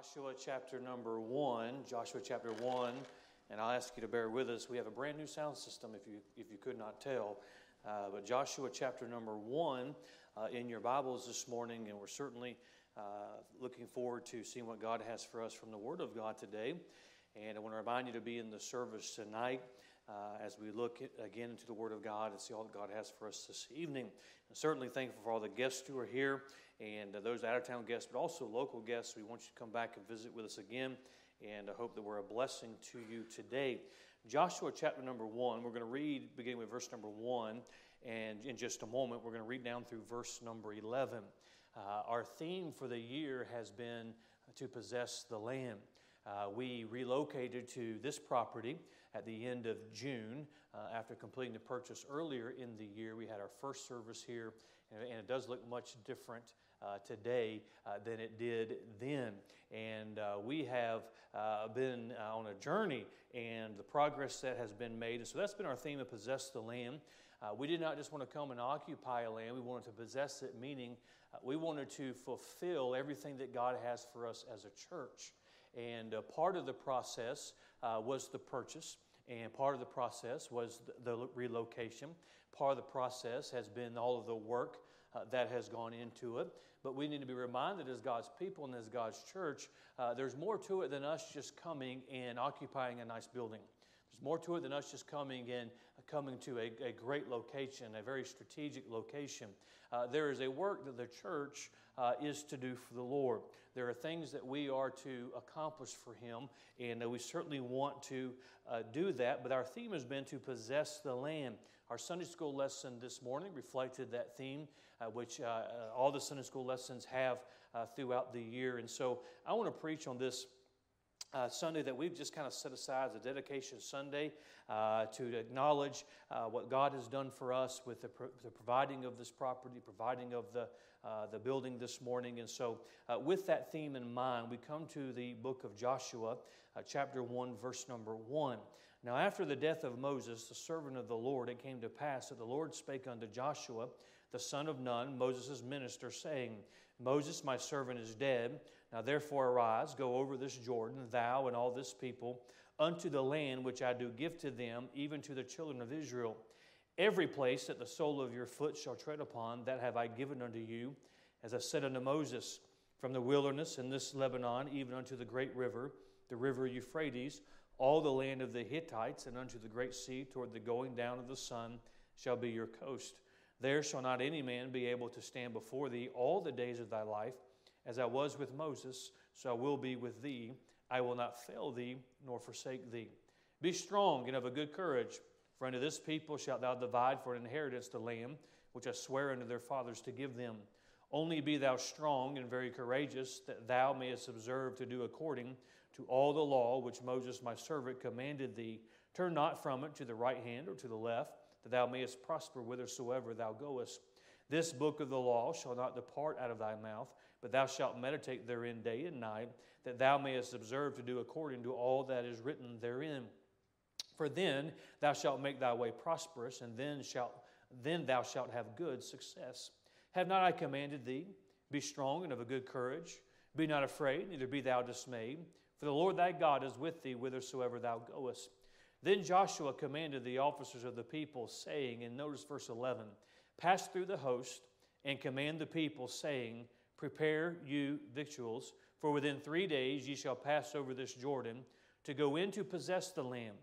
Joshua chapter number one. Joshua chapter one, and I'll ask you to bear with us. We have a brand new sound system, if you if you could not tell. Uh, but Joshua chapter number one uh, in your Bibles this morning, and we're certainly uh, looking forward to seeing what God has for us from the Word of God today. And I want to remind you to be in the service tonight. Uh, as we look at, again into the Word of God and see all that God has for us this evening. And certainly thankful for all the guests who are here and uh, those out of town guests, but also local guests. We want you to come back and visit with us again, and I hope that we're a blessing to you today. Joshua chapter number one, we're going to read beginning with verse number one, and in just a moment, we're going to read down through verse number 11. Uh, our theme for the year has been to possess the land. Uh, we relocated to this property at the end of June uh, after completing the purchase earlier in the year. We had our first service here, and, and it does look much different uh, today uh, than it did then. And uh, we have uh, been on a journey and the progress that has been made. And so that's been our theme of possess the land. we did not just want to come and occupy a land, we wanted to possess it, meaning we wanted to fulfill everything that God has for us as a church. And uh, part of the process uh, was the purchase, and part of the process was the, relocation. Part of the process has been all of the work uh, that has gone into it. But we need to be reminded as God's people and as God's church, uh, there's more to it than us just coming and occupying a nice building. There's more to it than us just coming and coming to a, a great location, a very strategic location. Uh, there is a work that the church uh, is to do for the Lord. There are things that we are to accomplish for Him, and uh, we certainly want to uh, do that. But our theme has been to possess the land. Our Sunday school lesson this morning reflected that theme, uh, which uh, all the Sunday school lessons have throughout the year. And so I want to preach on this uh, Sunday that we've just kind of set aside as a dedication Sunday uh, to acknowledge uh, what God has done for us with the, pro- the providing of this property, providing of the, uh, the building this morning. And so, uh, with that theme in mind, we come to the book of Joshua, uh, chapter 1, verse number 1. Now, after the death of Moses, the servant of the Lord, it came to pass that the Lord spake unto Joshua, the son of Nun, Moses' minister, saying, Moses, my servant, is dead. Now therefore arise, go over this Jordan, thou and all this people, unto the land which I do give to them, even to the children of Israel. Every place that the sole of your foot shall tread upon, that have I given unto you, as I said unto Moses, from the wilderness in this Lebanon, even unto the great river, the river Euphrates, all the land of the Hittites, and unto the great sea, toward the going down of the sun, shall be your coast. There shall not any man be able to stand before thee all the days of thy life. As I was with Moses, so I will be with thee. I will not fail thee nor forsake thee. Be strong and of a good courage, for unto this people shalt thou divide for an inheritance the land which I swear unto their fathers to give them. Only be thou strong and very courageous, that thou mayest observe to do according to all the law which Moses my servant commanded thee. Turn not from it to the right hand or to the left that thou mayest prosper whithersoever thou goest. This book of the law shall not depart out of thy mouth, but thou shalt meditate therein day and night, that thou mayest observe to do according to all that is written therein. For then thou shalt make thy way prosperous, and then shalt then thou shalt have good success. Have not I commanded thee? Be strong and of a good courage. Be not afraid, neither be thou dismayed, for the Lord thy God is with thee whithersoever thou goest. Then Joshua commanded the officers of the people, saying, and notice verse 11, Pass through the host and command the people, saying, Prepare you victuals, for within three days ye shall pass over this Jordan to go in to possess the land,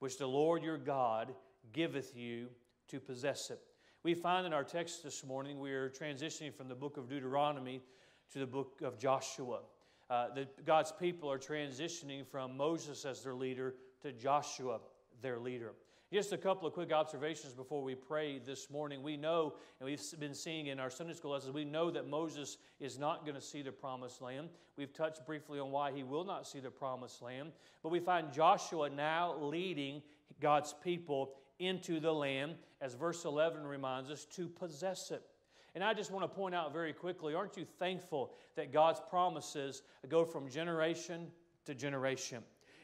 which the Lord your God giveth you to possess it. We find in our text this morning, we are transitioning from the book of Deuteronomy to the book of Joshua. Uh, the, God's people are transitioning from Moses as their leader to Joshua, their leader. Just a couple of quick observations before we pray this morning. We know, and we've been seeing in our Sunday school lessons, we know that Moses is not going to see the promised land. We've touched briefly on why he will not see the promised land. But we find Joshua now leading God's people into the land, as verse 11 reminds us, to possess it. And I just want to point out very quickly aren't you thankful that God's promises go from generation to generation?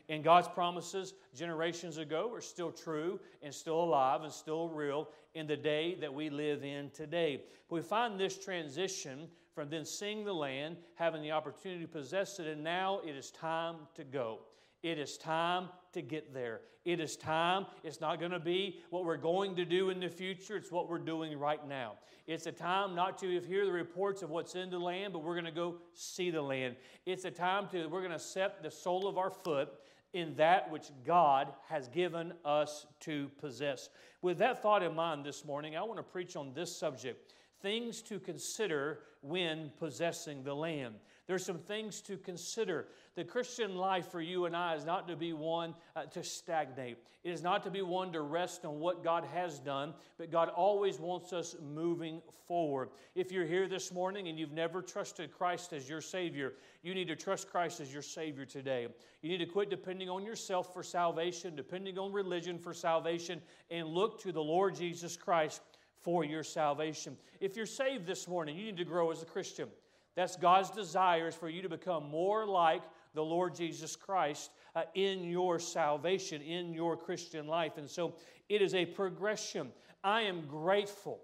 And God's promises generations ago are still true and still alive and still real in the day that we live in today. But we find this transition from then seeing the land, having the opportunity to possess it, and now it is time to go. It is time to get there. It is time. It's not going to be what we're going to do in the future, it's what we're doing right now. It's a time not to hear the reports of what's in the land, but we're going to go see the land. It's a time to, we're going to set the sole of our foot in that which God has given us to possess. With that thought in mind this morning, I want to preach on this subject things to consider when possessing the land. There's some things to consider. The Christian life for you and I is not to be one uh, to stagnate. It is not to be one to rest on what God has done, but God always wants us moving forward. If you're here this morning and you've never trusted Christ as your Savior, you need to trust Christ as your Savior today. You need to quit depending on yourself for salvation, depending on religion for salvation, and look to the Lord Jesus Christ for your salvation. If you're saved this morning, you need to grow as a Christian. That's God's desire is for you to become more like the Lord Jesus Christ uh, in your salvation, in your Christian life. And so it is a progression. I am grateful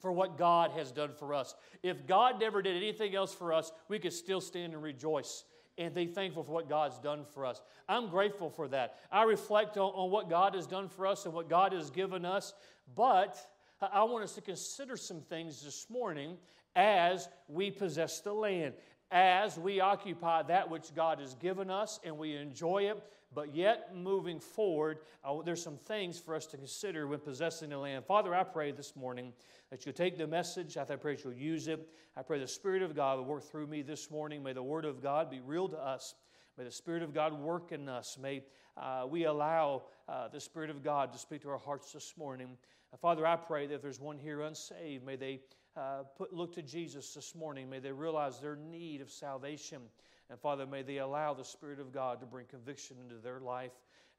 for what God has done for us. If God never did anything else for us, we could still stand and rejoice and be thankful for what God's done for us. I'm grateful for that. I reflect on, on what God has done for us and what God has given us, but I want us to consider some things this morning as we possess the land, as we occupy that which God has given us and we enjoy it. But yet, moving forward, uh, there's some things for us to consider when possessing the land. Father, I pray this morning that you'll take the message. I pray that you'll use it. I pray the Spirit of God will work through me this morning. May the Word of God be real to us. May the Spirit of God work in us. May uh, we allow uh, the Spirit of God to speak to our hearts this morning. Uh, Father, I pray that if there's one here unsaved, may they uh, put, look to Jesus this morning. May they realize their need of salvation. And Father, may they allow the Spirit of God to bring conviction into their life.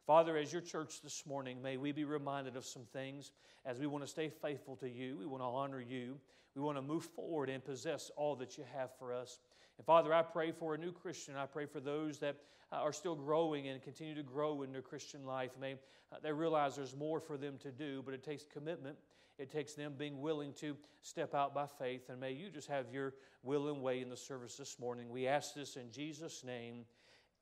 Father, as your church this morning, may we be reminded of some things as we want to stay faithful to you. We want to honor you. We want to move forward and possess all that you have for us. And Father, I pray for a new Christian. I pray for those that uh, are still growing and continue to grow in their Christian life. May uh, they realize there's more for them to do, but it takes commitment. It takes them being willing to step out by faith. And may you just have your will and way in the service this morning. We ask this in Jesus' name.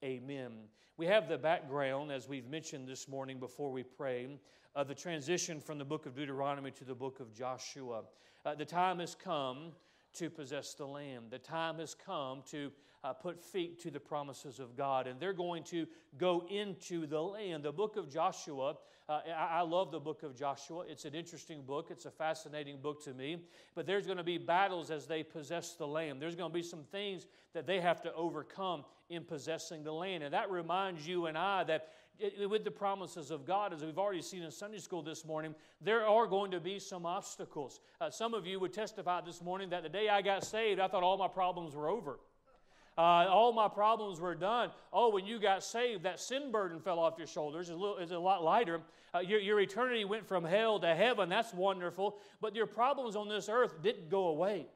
Amen. We have the background, as we've mentioned this morning before we pray, of the transition from the book of Deuteronomy to the book of Joshua. Uh, the time has come to possess the land. The time has come to uh, put feet to the promises of God, and they're going to go into the land. The book of Joshua, uh, I, I love the book of Joshua. It's an interesting book, it's a fascinating book to me. But there's going to be battles as they possess the land. There's going to be some things that they have to overcome in possessing the land. And that reminds you and I that with the promises of God, as we've already seen in Sunday school this morning, there are going to be some obstacles. Uh, some of you would testify this morning that the day I got saved, I thought all my problems were over. Uh, all my problems were done. Oh, when you got saved, that sin burden fell off your shoulders. It's a, little, it's a lot lighter. Uh, your, your eternity went from hell to heaven. That's wonderful. But your problems on this earth didn't go away.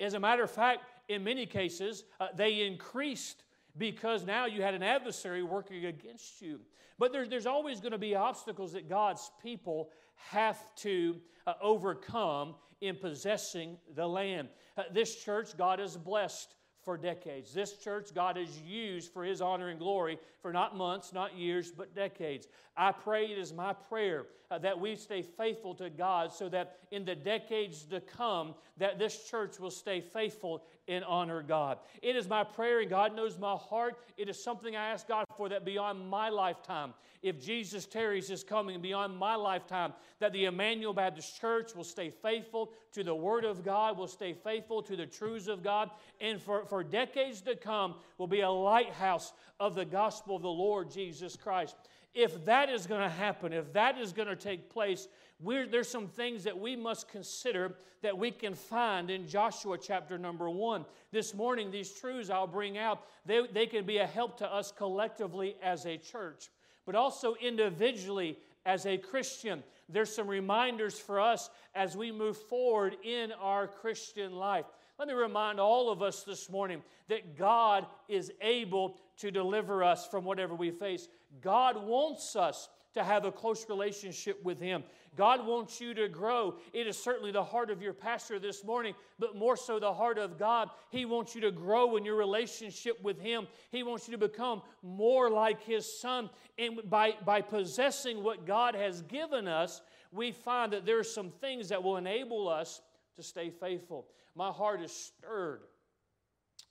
As a matter of fact, in many cases, uh, they increased because now you had an adversary working against you. But there, there's always going to be obstacles that God's people have to uh, overcome in possessing the land. Uh, this church, God has blessed for decades. This church God has used for His honor and glory for not months, not years, but decades. I pray it is my prayer uh, that we stay faithful to God so that in the decades to come that this church will stay faithful and honor God. It is my prayer, and God knows my heart. It is something I ask God for that beyond my lifetime, if Jesus tarries is coming beyond my lifetime, that the Emmanuel Baptist Church will stay faithful to the Word of God, will stay faithful to the truths of God, and for, for decades to come will be a lighthouse of the gospel of the Lord Jesus Christ. If that is going to happen, if that is going to take place, there's some things that we must consider that we can find in Joshua chapter number one. This morning, these truths I'll bring out, they, they can be a help to us collectively as a church, but also individually as a Christian. There's some reminders for us as we move forward in our Christian life. Let me remind all of us this morning that God is able to deliver us from whatever we face. God wants us to have a close relationship with Him. God wants you to grow. It is certainly the heart of your pastor this morning, but more so the heart of God. He wants you to grow in your relationship with Him. He wants you to become more like His Son. And by, by possessing what God has given us, we find that there are some things that will enable us to stay faithful. My heart is stirred.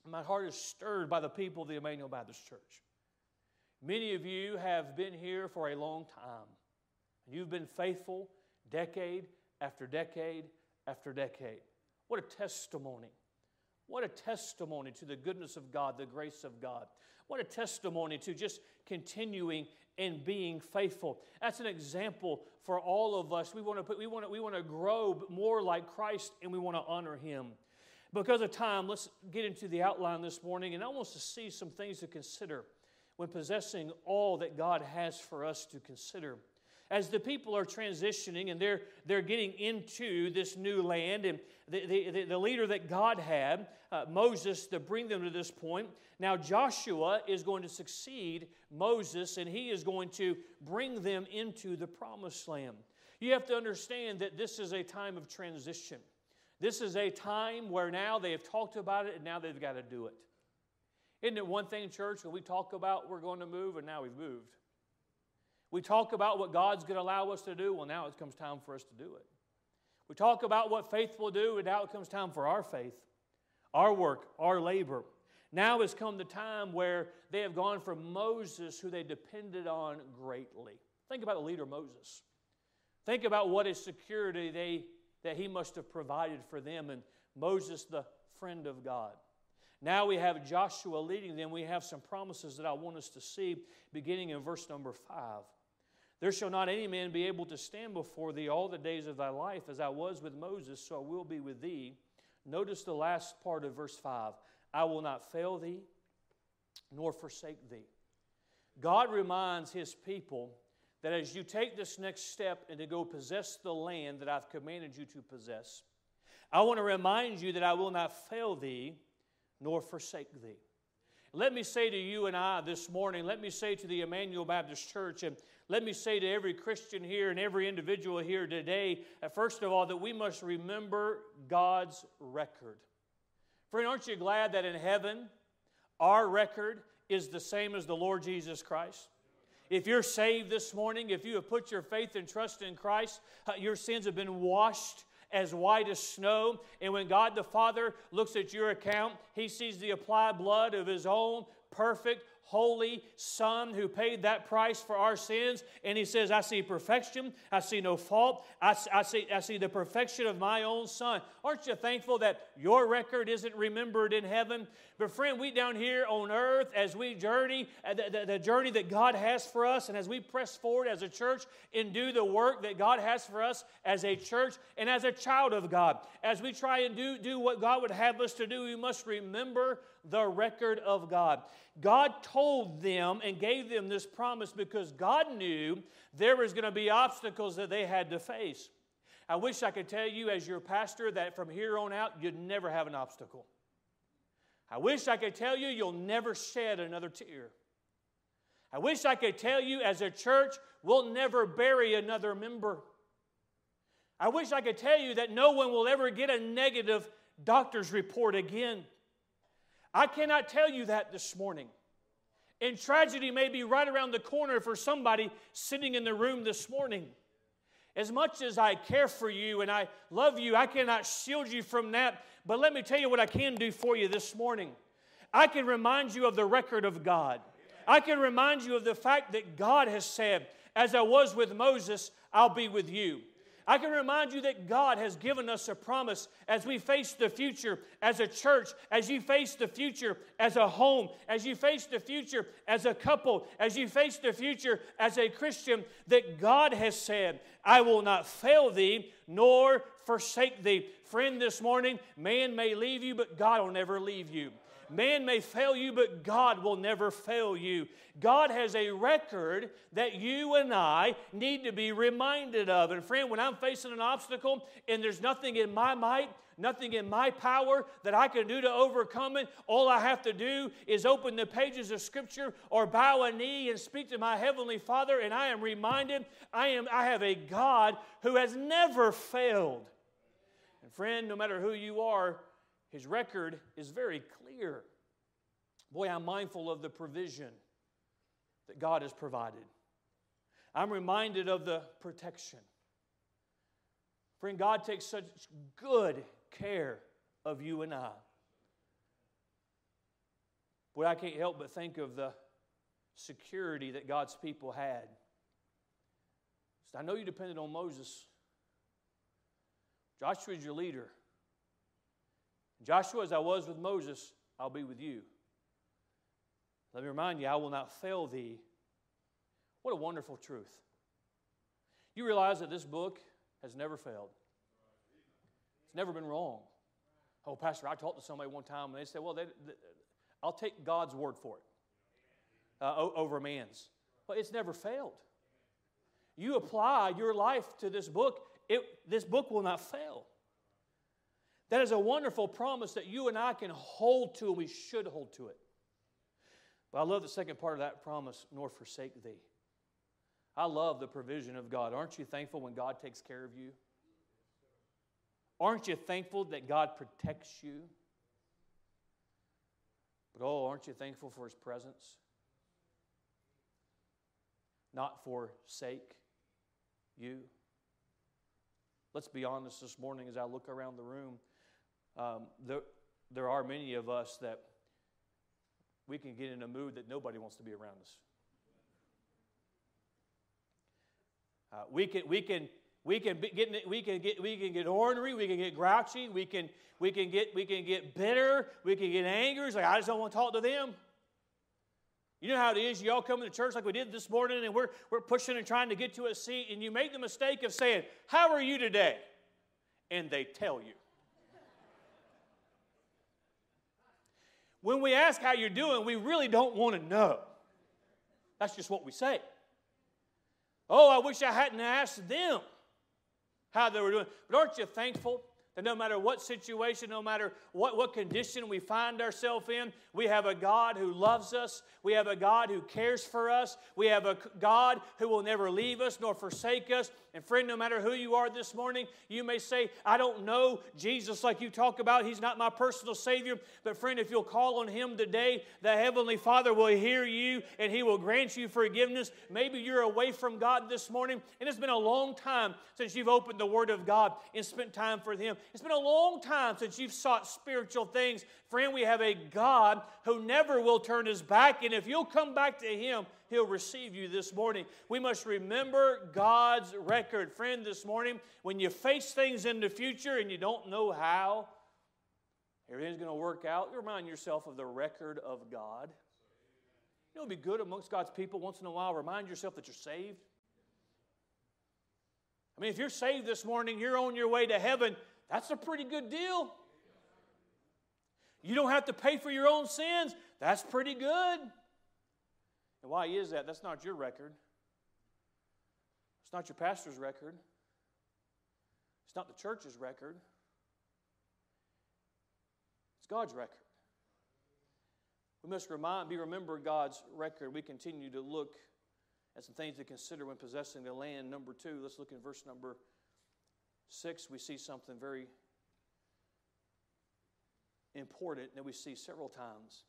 My heart is stirred by the people of the Emmanuel Baptist Church. Many of you have been here for a long time. You've been faithful decade after decade after decade. What a testimony. What a testimony to the goodness of God, the grace of God. What a testimony to just continuing and being faithful. That's an example for all of us. We want to put, we want to, we want to grow more like Christ and we want to honor him. Because of time, let's get into the outline this morning and I want to see some things to consider when possessing all that God has for us to consider as the people are transitioning and they're, they're getting into this new land, and the, the, the leader that God had, uh, Moses, to bring them to this point, now Joshua is going to succeed Moses and he is going to bring them into the promised land. You have to understand that this is a time of transition. This is a time where now they have talked about it and now they've got to do it. Isn't it one thing, church, when we talk about we're going to move and now we've moved? We talk about what God's going to allow us to do. Well, now it comes time for us to do it. We talk about what faith will do, and now it comes time for our faith, our work, our labor. Now has come the time where they have gone from Moses, who they depended on greatly. Think about the leader Moses. Think about what a security they, that he must have provided for them, and Moses, the friend of God. Now we have Joshua leading them. We have some promises that I want us to see beginning in verse number 5. There shall not any man be able to stand before thee all the days of thy life, as I was with Moses, so I will be with thee. Notice the last part of verse 5 I will not fail thee nor forsake thee. God reminds his people that as you take this next step and to go possess the land that I've commanded you to possess, I want to remind you that I will not fail thee nor forsake thee. Let me say to you and I this morning, let me say to the Emmanuel Baptist Church, and let me say to every Christian here and every individual here today, first of all, that we must remember God's record. Friend, aren't you glad that in heaven, our record is the same as the Lord Jesus Christ? If you're saved this morning, if you have put your faith and trust in Christ, uh, your sins have been washed as white as snow. And when God the Father looks at your account, He sees the applied blood of His own perfect, holy Son who paid that price for our sins. And he says, I see perfection. I see no fault. I, I, see, I see the perfection of my own Son. Aren't you thankful that your record isn't remembered in heaven? But, friend, we down here on earth, as we journey, uh, the, the, the journey that God has for us, and as we press forward as a church and do the work that God has for us as a church and as a child of God, as we try and do, do what God would have us to do, we must remember the record of God. God told them and gave them this promise because God knew there was going to be obstacles that they had to face. I wish I could tell you, as your pastor, that from here on out, you'd never have an obstacle. I wish I could tell you, you'll never shed another tear. I wish I could tell you, as a church, we'll never bury another member. I wish I could tell you that no one will ever get a negative doctor's report again. I cannot tell you that this morning. And tragedy may be right around the corner for somebody sitting in the room this morning. As much as I care for you and I love you, I cannot shield you from that. But let me tell you what I can do for you this morning. I can remind you of the record of God. I can remind you of the fact that God has said, As I was with Moses, I'll be with you. I can remind you that God has given us a promise as we face the future as a church, as you face the future as a home, as you face the future as a couple, as you face the future as a Christian, that God has said, I will not fail thee nor forsake thee. Friend, this morning, man may leave you, but God will never leave you. Man may fail you, but God will never fail you. God has a record that you and I need to be reminded of. And friend, when I'm facing an obstacle and there's nothing in my might, nothing in my power that I can do to overcome it. All I have to do is open the pages of Scripture or bow a knee and speak to my Heavenly Father, and I am reminded I, am, I have a God who has never failed. And friend, no matter who you are, his record is very clear. Boy, I'm mindful of the provision that God has provided. I'm reminded of the protection. Friend, God takes such good care of you and I. Boy, I can't help but think of the security that God's people had. I know you depended on Moses. Joshua is your leader. Joshua, as I was with Moses, I'll be with you. Let me remind you, I will not fail thee. What a wonderful truth. You realize that this book has never failed, it's never been wrong. Oh, Pastor, I talked to somebody one time and they said, Well, they, they, I'll take God's word for it uh, over man's. But it's never failed. You apply your life to this book, it, this book will not fail. That is a wonderful promise that you and I can hold to, and we should hold to it. But I love the second part of that promise nor forsake thee. I love the provision of God. Aren't you thankful when God takes care of you? Aren't you thankful that God protects you? But oh, aren't you thankful for His presence? Not forsake you. Let's be honest this morning as I look around the room. Um, there, there are many of us that we can get in a mood that nobody wants to be around us. Uh, we can, we can, we can get, we can get, we can get ornery. We can get grouchy. We can, we can get, we can get bitter. We can get angry. It's like I just don't want to talk to them. You know how it is. You all come to church like we did this morning, and we're we're pushing and trying to get to a seat, and you make the mistake of saying, "How are you today?" And they tell you. When we ask how you're doing, we really don't want to know. That's just what we say. Oh, I wish I hadn't asked them how they were doing. But aren't you thankful that no matter what situation, no matter what, what condition we find ourselves in, we have a God who loves us. We have a God who cares for us. We have a God who will never leave us nor forsake us. And friend, no matter who you are this morning, you may say, I don't know Jesus like you talk about. He's not my personal Savior. But friend, if you'll call on Him today, the Heavenly Father will hear you and He will grant you forgiveness. Maybe you're away from God this morning, and it's been a long time since you've opened the Word of God and spent time for Him. It's been a long time since you've sought spiritual things. Friend, we have a God who never will turn His back, and if you'll come back to Him, He'll receive you this morning. We must remember God's record. Friend, this morning, when you face things in the future and you don't know how everything's going to work out, remind yourself of the record of God. You know, it'd be good amongst God's people once in a while, remind yourself that you're saved. I mean, if you're saved this morning, you're on your way to heaven, that's a pretty good deal. You don't have to pay for your own sins, that's pretty good. And why is that? That's not your record. It's not your pastor's record. It's not the church's record. It's God's record. We must remind, be remember God's record. We continue to look at some things to consider when possessing the land. Number two, let's look in verse number six. We see something very important that we see several times.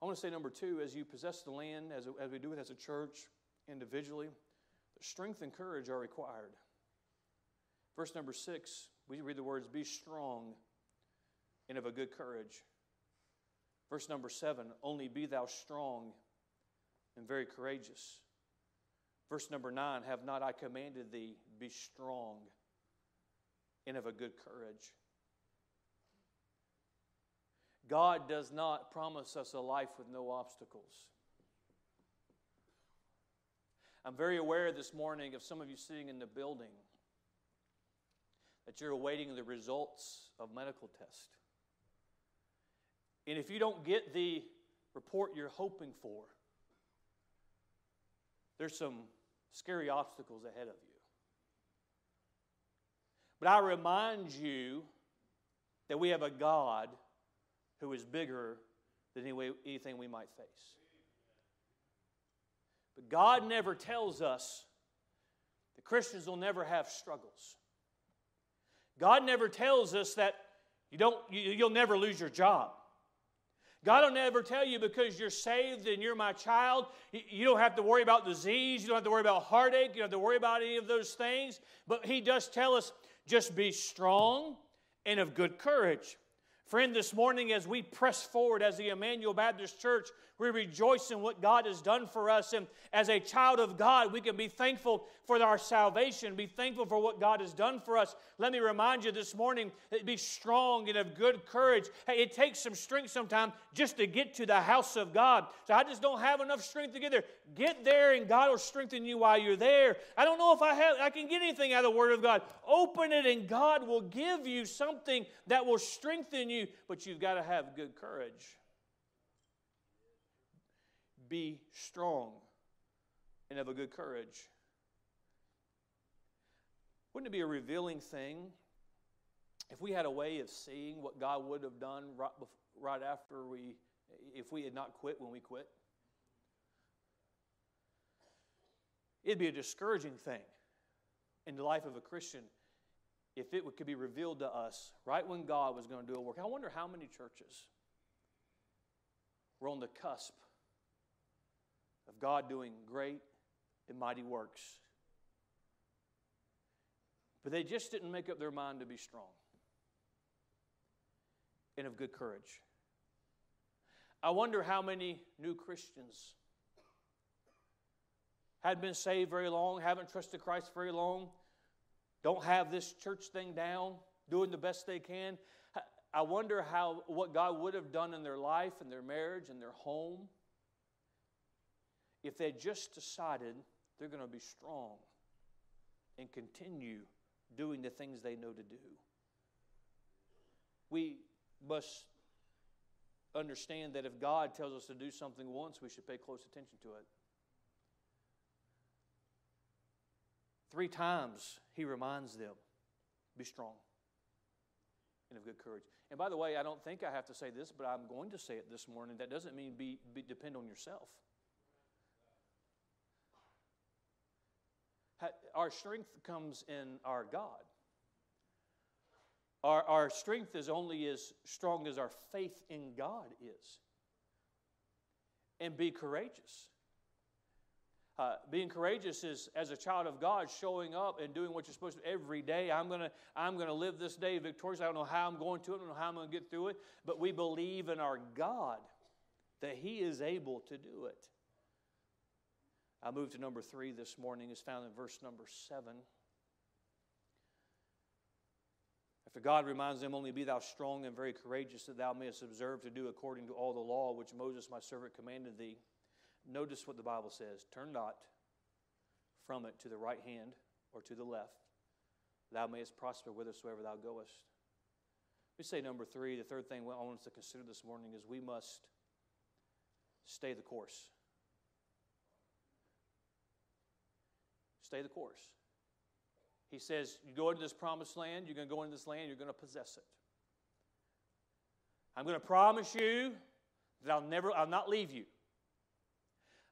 I want to say number two, as you possess the land, as, as we do it as a church, individually, strength and courage are required. Verse number six, we read the words, Be strong and of a good courage. Verse number seven, Only be thou strong and very courageous. Verse number nine, Have not I commanded thee, be strong and of a good courage. God does not promise us a life with no obstacles. I'm very aware this morning of some of you sitting in the building that you're awaiting the results of medical test. And if you don't get the report you're hoping for, there's some scary obstacles ahead of you. But I remind you that we have a God who is bigger than anything we might face. But God never tells us that Christians will never have struggles. God never tells us that you don't, you'll never lose your job. God will never tell you because you're saved and you're my child, you don't have to worry about disease, you don't have to worry about heartache, you don't have to worry about any of those things. But He does tell us just be strong and of good courage. Friend, this morning as we press forward as the Emmanuel Baptist Church, we rejoice in what God has done for us. And as a child of God, we can be thankful for our salvation, be thankful for what God has done for us. Let me remind you this morning be strong and of good courage. Hey, it takes some strength sometimes just to get to the house of God. So I just don't have enough strength to get there. Get there and God will strengthen you while you're there. I don't know if I have I can get anything out of the Word of God. Open it and God will give you something that will strengthen you, but you've got to have good courage be strong and of a good courage. Wouldn't it be a revealing thing if we had a way of seeing what God would have done right, right after we, if we had not quit when we quit? It'd be a discouraging thing in the life of a Christian if it could be revealed to us right when God was going to do a work. I wonder how many churches were on the cusp of God doing great and mighty works. But they just didn't make up their mind to be strong and of good courage. I wonder how many new Christians had been saved very long, haven't trusted Christ very long, don't have this church thing down, doing the best they can. I wonder how what God would have done in their life and their marriage and their home if they just decided they're going to be strong and continue doing the things they know to do. We must understand that if God tells us to do something once, we should pay close attention to it. Three times he reminds them be strong and of good courage. And by the way, I don't think I have to say this, but I'm going to say it this morning. That doesn't mean be, be depend on yourself. Our strength comes in our God. Our, our strength is only as strong as our faith in God is. And be courageous. Uh, being courageous is, as a child of God, showing up and doing what you're supposed to every day. I'm going to I'm gonna live this day victorious. I don't know how I'm going to it. I don't know how I'm going to get through it. But we believe in our God that He is able to do it. I move to number three this morning, is found in verse number seven. After God reminds them, Only be thou strong and very courageous, that thou mayest observe to do according to all the law which Moses my servant commanded thee. Notice what the Bible says Turn not from it to the right hand or to the left, thou mayest prosper whithersoever thou goest. Me say number three. The third thing I want us to consider this morning is we must stay the course. Stay the course. He says, You go into this promised land, you're going to go into this land, you're going to possess it. I'm going to promise you that I'll never, I'll not leave you.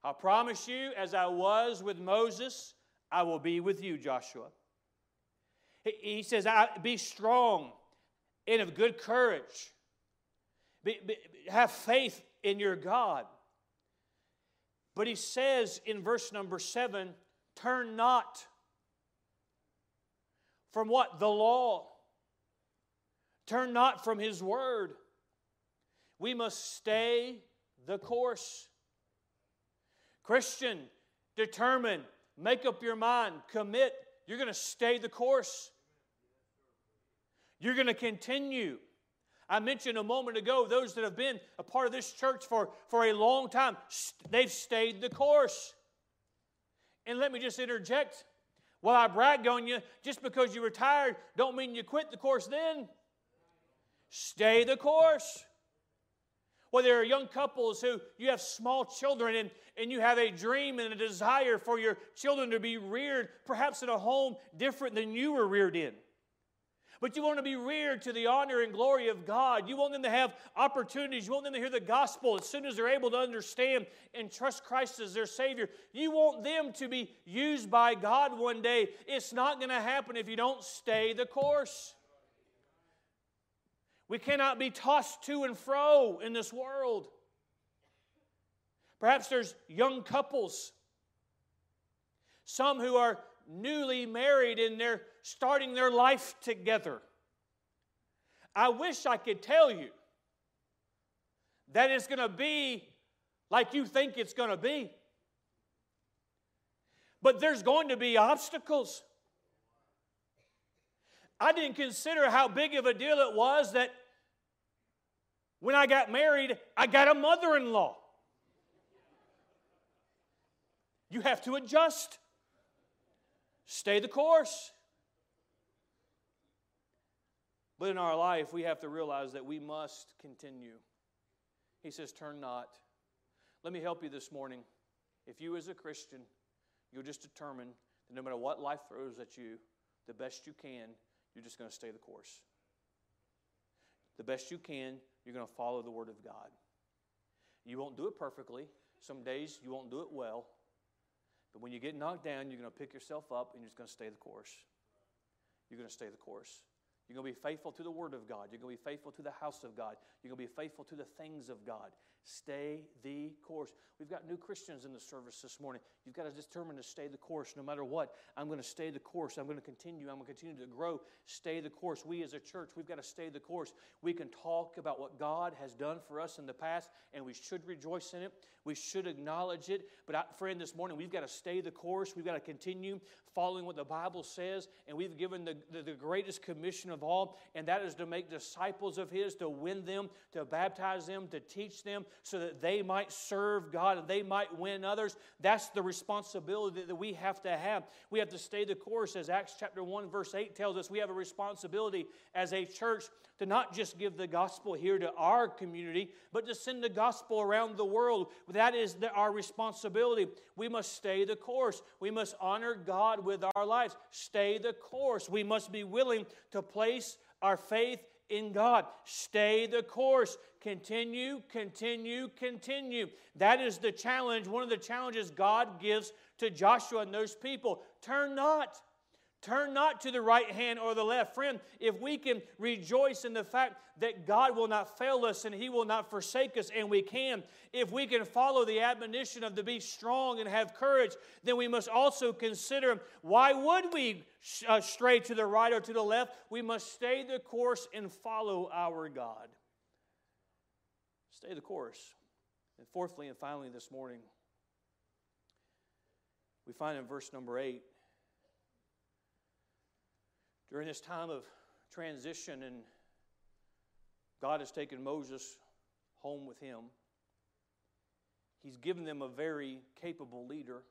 I'll promise you, as I was with Moses, I will be with you, Joshua. He says, Be strong and of good courage. Be, be, have faith in your God. But he says in verse number seven, Turn not from what? The law. Turn not from His word. We must stay the course. Christian, determine, make up your mind, commit. You're going to stay the course. You're going to continue. I mentioned a moment ago those that have been a part of this church for, for a long time, they've stayed the course. And let me just interject while I brag on you, just because you retired don't mean you quit the course then. Stay the course. Whether there are young couples who you have small children and, and you have a dream and a desire for your children to be reared perhaps in a home different than you were reared in. But you want to be reared to the honor and glory of God. You want them to have opportunities. You want them to hear the gospel as soon as they're able to understand and trust Christ as their Savior. You want them to be used by God one day. It's not going to happen if you don't stay the course. We cannot be tossed to and fro in this world. Perhaps there's young couples, some who are newly married and they're starting their life together. I wish I could tell you that it's going to be like you think it's going to be. But there's going to be obstacles. I didn't consider how big of a deal it was that when I got married, I got a mother in law. You have to adjust. Stay the course. But in our life, we have to realize that we must continue. He says, Turn not. Let me help you this morning. If you, as a Christian, you'll just determine that no matter what life throws at you, the best you can, you're just going to stay the course. The best you can, you're going to follow the Word of God. You won't do it perfectly. Some days you won't do it well. But when you get knocked down, you're going to pick yourself up and you're just going to stay the course. You're going to stay the course. You're going to be faithful to the Word of God. You're going to be faithful to the house of God. You're going to be faithful to the things of God. Stay the course. We've got new Christians in the service this morning. You've got to determine to stay the course no matter what. I'm going to stay the course. I'm going to continue. I'm going to continue to grow. Stay the course. We as a church, we've got to stay the course. We can talk about what God has done for us in the past, and we should rejoice in it. We should acknowledge it. But, I, friend, this morning, we've got to stay the course. We've got to continue following what the Bible says, and we've given the, the, the greatest commission of all, and that is to make disciples of His, to win them, to baptize them, to teach them, so that they might serve God and they might win others. That's the responsibility that we have to have. We have to stay the course, as Acts chapter 1, verse 8 tells us. We have a responsibility as a church to not just give the gospel here to our community, but to send the gospel around the world. That is the, our responsibility. We must stay the course. We must honor God with our lives. Stay the course. We must be willing to place our faith in God. Stay the course. Continue, continue, continue. That is the challenge, one of the challenges God gives to Joshua and those people. Turn not. Turn not to the right hand or the left. Friend, if we can rejoice in the fact that God will not fail us and He will not forsake us, and we can, if we can follow the admonition of to be strong and have courage, then we must also consider why would we uh, stray to the right or to the left? We must stay the course and follow our God. Stay the course. And fourthly and finally, this morning, we find in verse number eight during this time of transition, and God has taken Moses home with him, He's given them a very capable leader.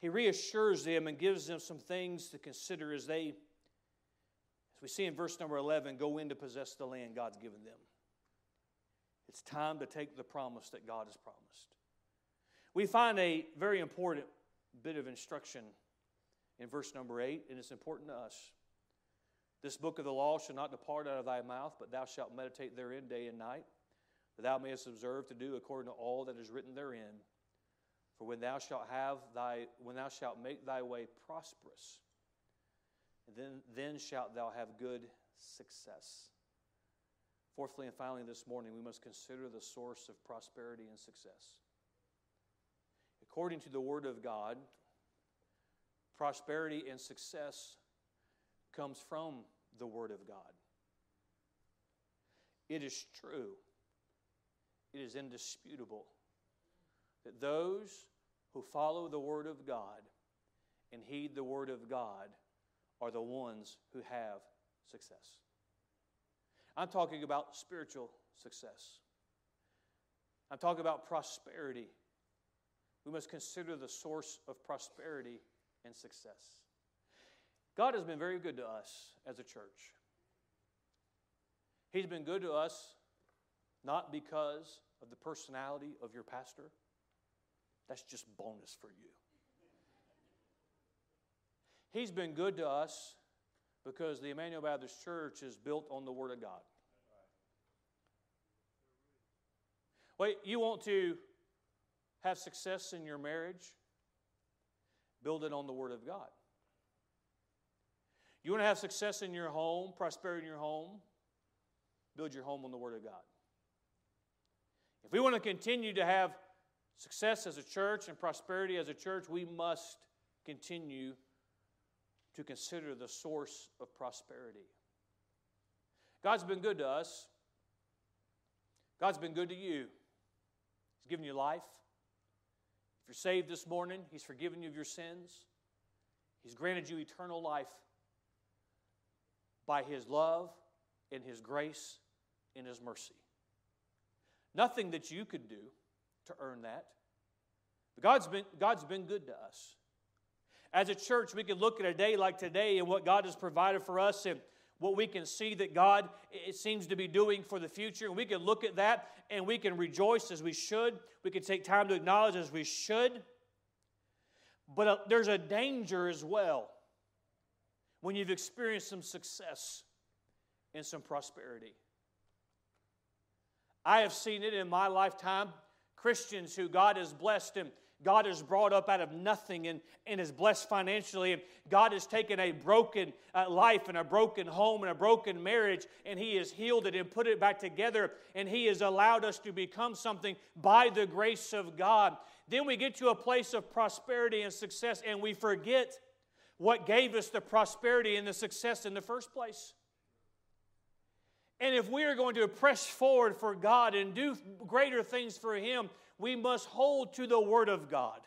He reassures them and gives them some things to consider as they, as we see in verse number 11, go in to possess the land God's given them. It's time to take the promise that God has promised. We find a very important bit of instruction in verse number 8, and it's important to us. This book of the law shall not depart out of thy mouth, but thou shalt meditate therein day and night, that thou mayest observe to do according to all that is written therein. For when thou shalt have thy when thou shalt make thy way prosperous, then, then shalt thou have good success. Fourthly and finally, this morning, we must consider the source of prosperity and success. According to the Word of God, prosperity and success comes from the Word of God. It is true, it is indisputable that those who follow the Word of God and heed the Word of God are the ones who have success. I'm talking about spiritual success. I'm talking about prosperity. We must consider the source of prosperity and success. God has been very good to us as a church. He's been good to us not because of the personality of your pastor, that's just bonus for you. He's been good to us because the Emmanuel Baptist Church is built on the Word of God. Wait, you want to have success in your marriage? Build it on the Word of God. You want to have success in your home, prosperity in your home? Build your home on the Word of God. If we want to continue to have success as a church and prosperity as a church, we must continue to consider the source of prosperity. God's been good to us. God's been good to you. He's given you life. If you're saved this morning, He's forgiven you of your sins. He's granted you eternal life by His love and His grace and His mercy. Nothing that you could do to earn that. But God's been, God's been good to us. As a church, we can look at a day like today and what God has provided for us and what we can see that God seems to be doing for the future. And we can look at that and we can rejoice as we should. We can take time to acknowledge as we should. But uh, there's a danger as well when you've experienced some success and some prosperity. I have seen it in my lifetime. Christians who God has blessed and God has brought up out of nothing and, and is blessed financially. And God has taken a broken uh, life and a broken home and a broken marriage and He has healed it and put it back together. And He has allowed us to become something by the grace of God. Then we get to a place of prosperity and success and we forget what gave us the prosperity and the success in the first place. And if we are going to press forward for God and do greater things for Him, we must hold to the Word of God.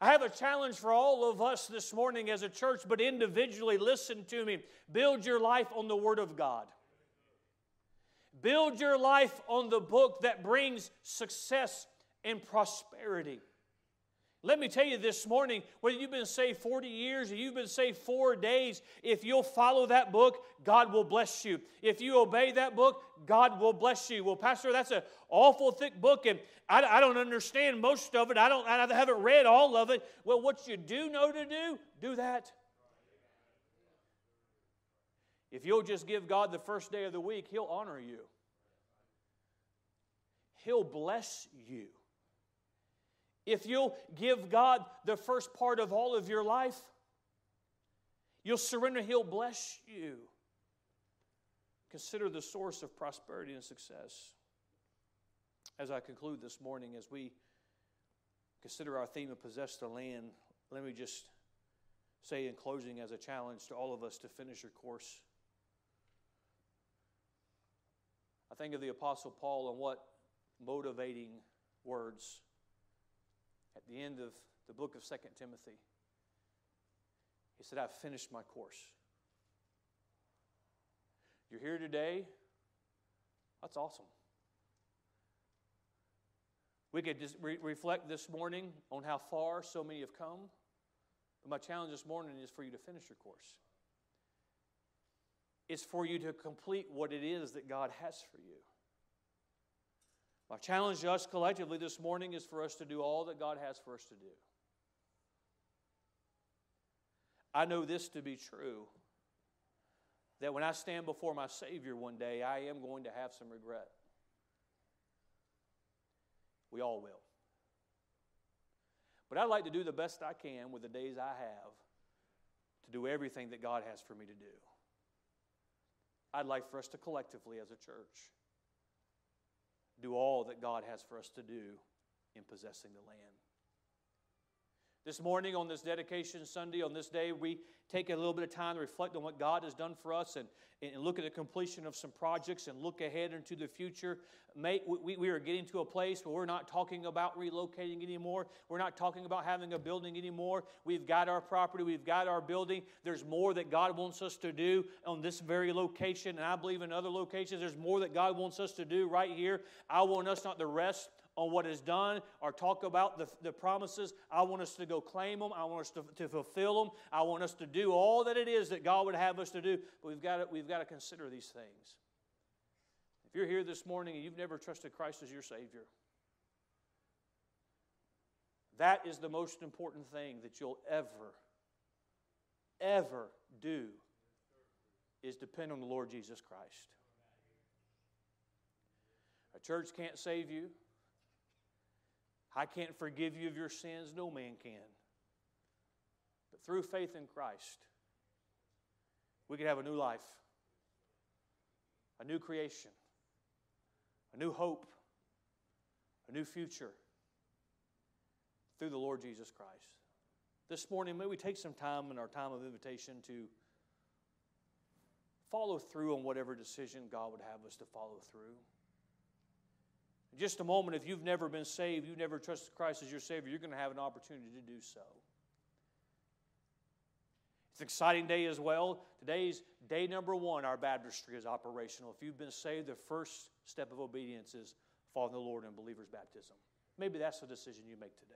I have a challenge for all of us this morning as a church, but individually, listen to me. Build your life on the Word of God. Build your life on the book that brings success and prosperity. Let me tell you this morning whether you've been saved 40 years or you've been saved four days, if you'll follow that book, God will bless you. If you obey that book, God will bless you. Well, Pastor, that's an awful thick book, and I, I don't understand most of it. I, don't, I haven't read all of it. Well, what you do know to do, do that. If you'll just give God the first day of the week, He'll honor you, He'll bless you. If you'll give God the first part of all of your life, you'll surrender, He'll bless you. Consider the source of prosperity and success. As I conclude this morning, as we consider our theme of possess the land, let me just say in closing as a challenge to all of us to finish your course. I think of the Apostle Paul and what motivating words at the end of the book of Second Timothy. He said, I've finished my course. You're here today. That's awesome. We could just re- reflect this morning on how far so many have come. But my challenge this morning is for you to finish your course. It's for you to complete what it is that God has for you. My challenge to us collectively this morning is for us to do all that God has for us to do. I know this to be true that when I stand before my Savior one day, I am going to have some regret. We all will. But I'd like to do the best I can with the days I have to do everything that God has for me to do. I'd like for us to collectively, as a church, do all that God has for us to do in possessing the land. This morning, on this dedication Sunday, on this day, we take a little bit of time to reflect on what God has done for us and, and look at the completion of some projects and look ahead into the future. We, we are getting to a place where we're not talking about relocating anymore. We're not talking about having a building anymore. We've got our property, we've got our building. There's more that God wants us to do on this very location, and I believe in other locations, there's more that God wants us to do right here. I want us not to rest on what is done or talk about the, the promises. I want us to go claim them. I want us to, to fulfill them. I want us to do all that it is that God would have us to do. But we've got to, we've got to consider these things. If you're here this morning and you've never trusted Christ as your Savior, that is the most important thing that you'll ever, ever do is depend on the Lord Jesus Christ. A church can't save you. I can't forgive you of your sins. No man can. But through faith in Christ, we can have a new life, a new creation, a new hope, a new future through the Lord Jesus Christ. This morning, may we take some time in our time of invitation to follow through on whatever decision God would have us to follow through. In just a moment, if you've never been saved, you've never trusted Christ as your Savior, you're going to have an opportunity to do so. It's an exciting day as well. Today's day number one, our baptistry is operational. If you've been saved, the first step of obedience is following the Lord in believer's baptism. Maybe that's the decision you make today.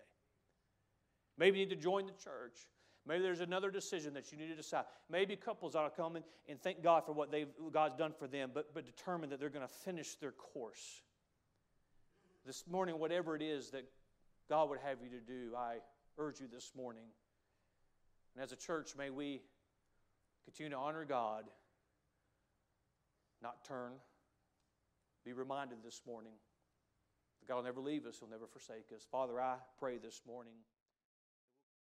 Maybe you need to join the church. Maybe there's another decision that you need to decide. Maybe couples ought to come in and thank God for what they've, God's done for them, but, but determine that they're going to finish their course. This morning, whatever it is that God would have you to do, I urge you this morning and as a church, may we continue to honor God, not turn. Be reminded this morning that God will never leave us, He'll never forsake us. Father, I pray this morning.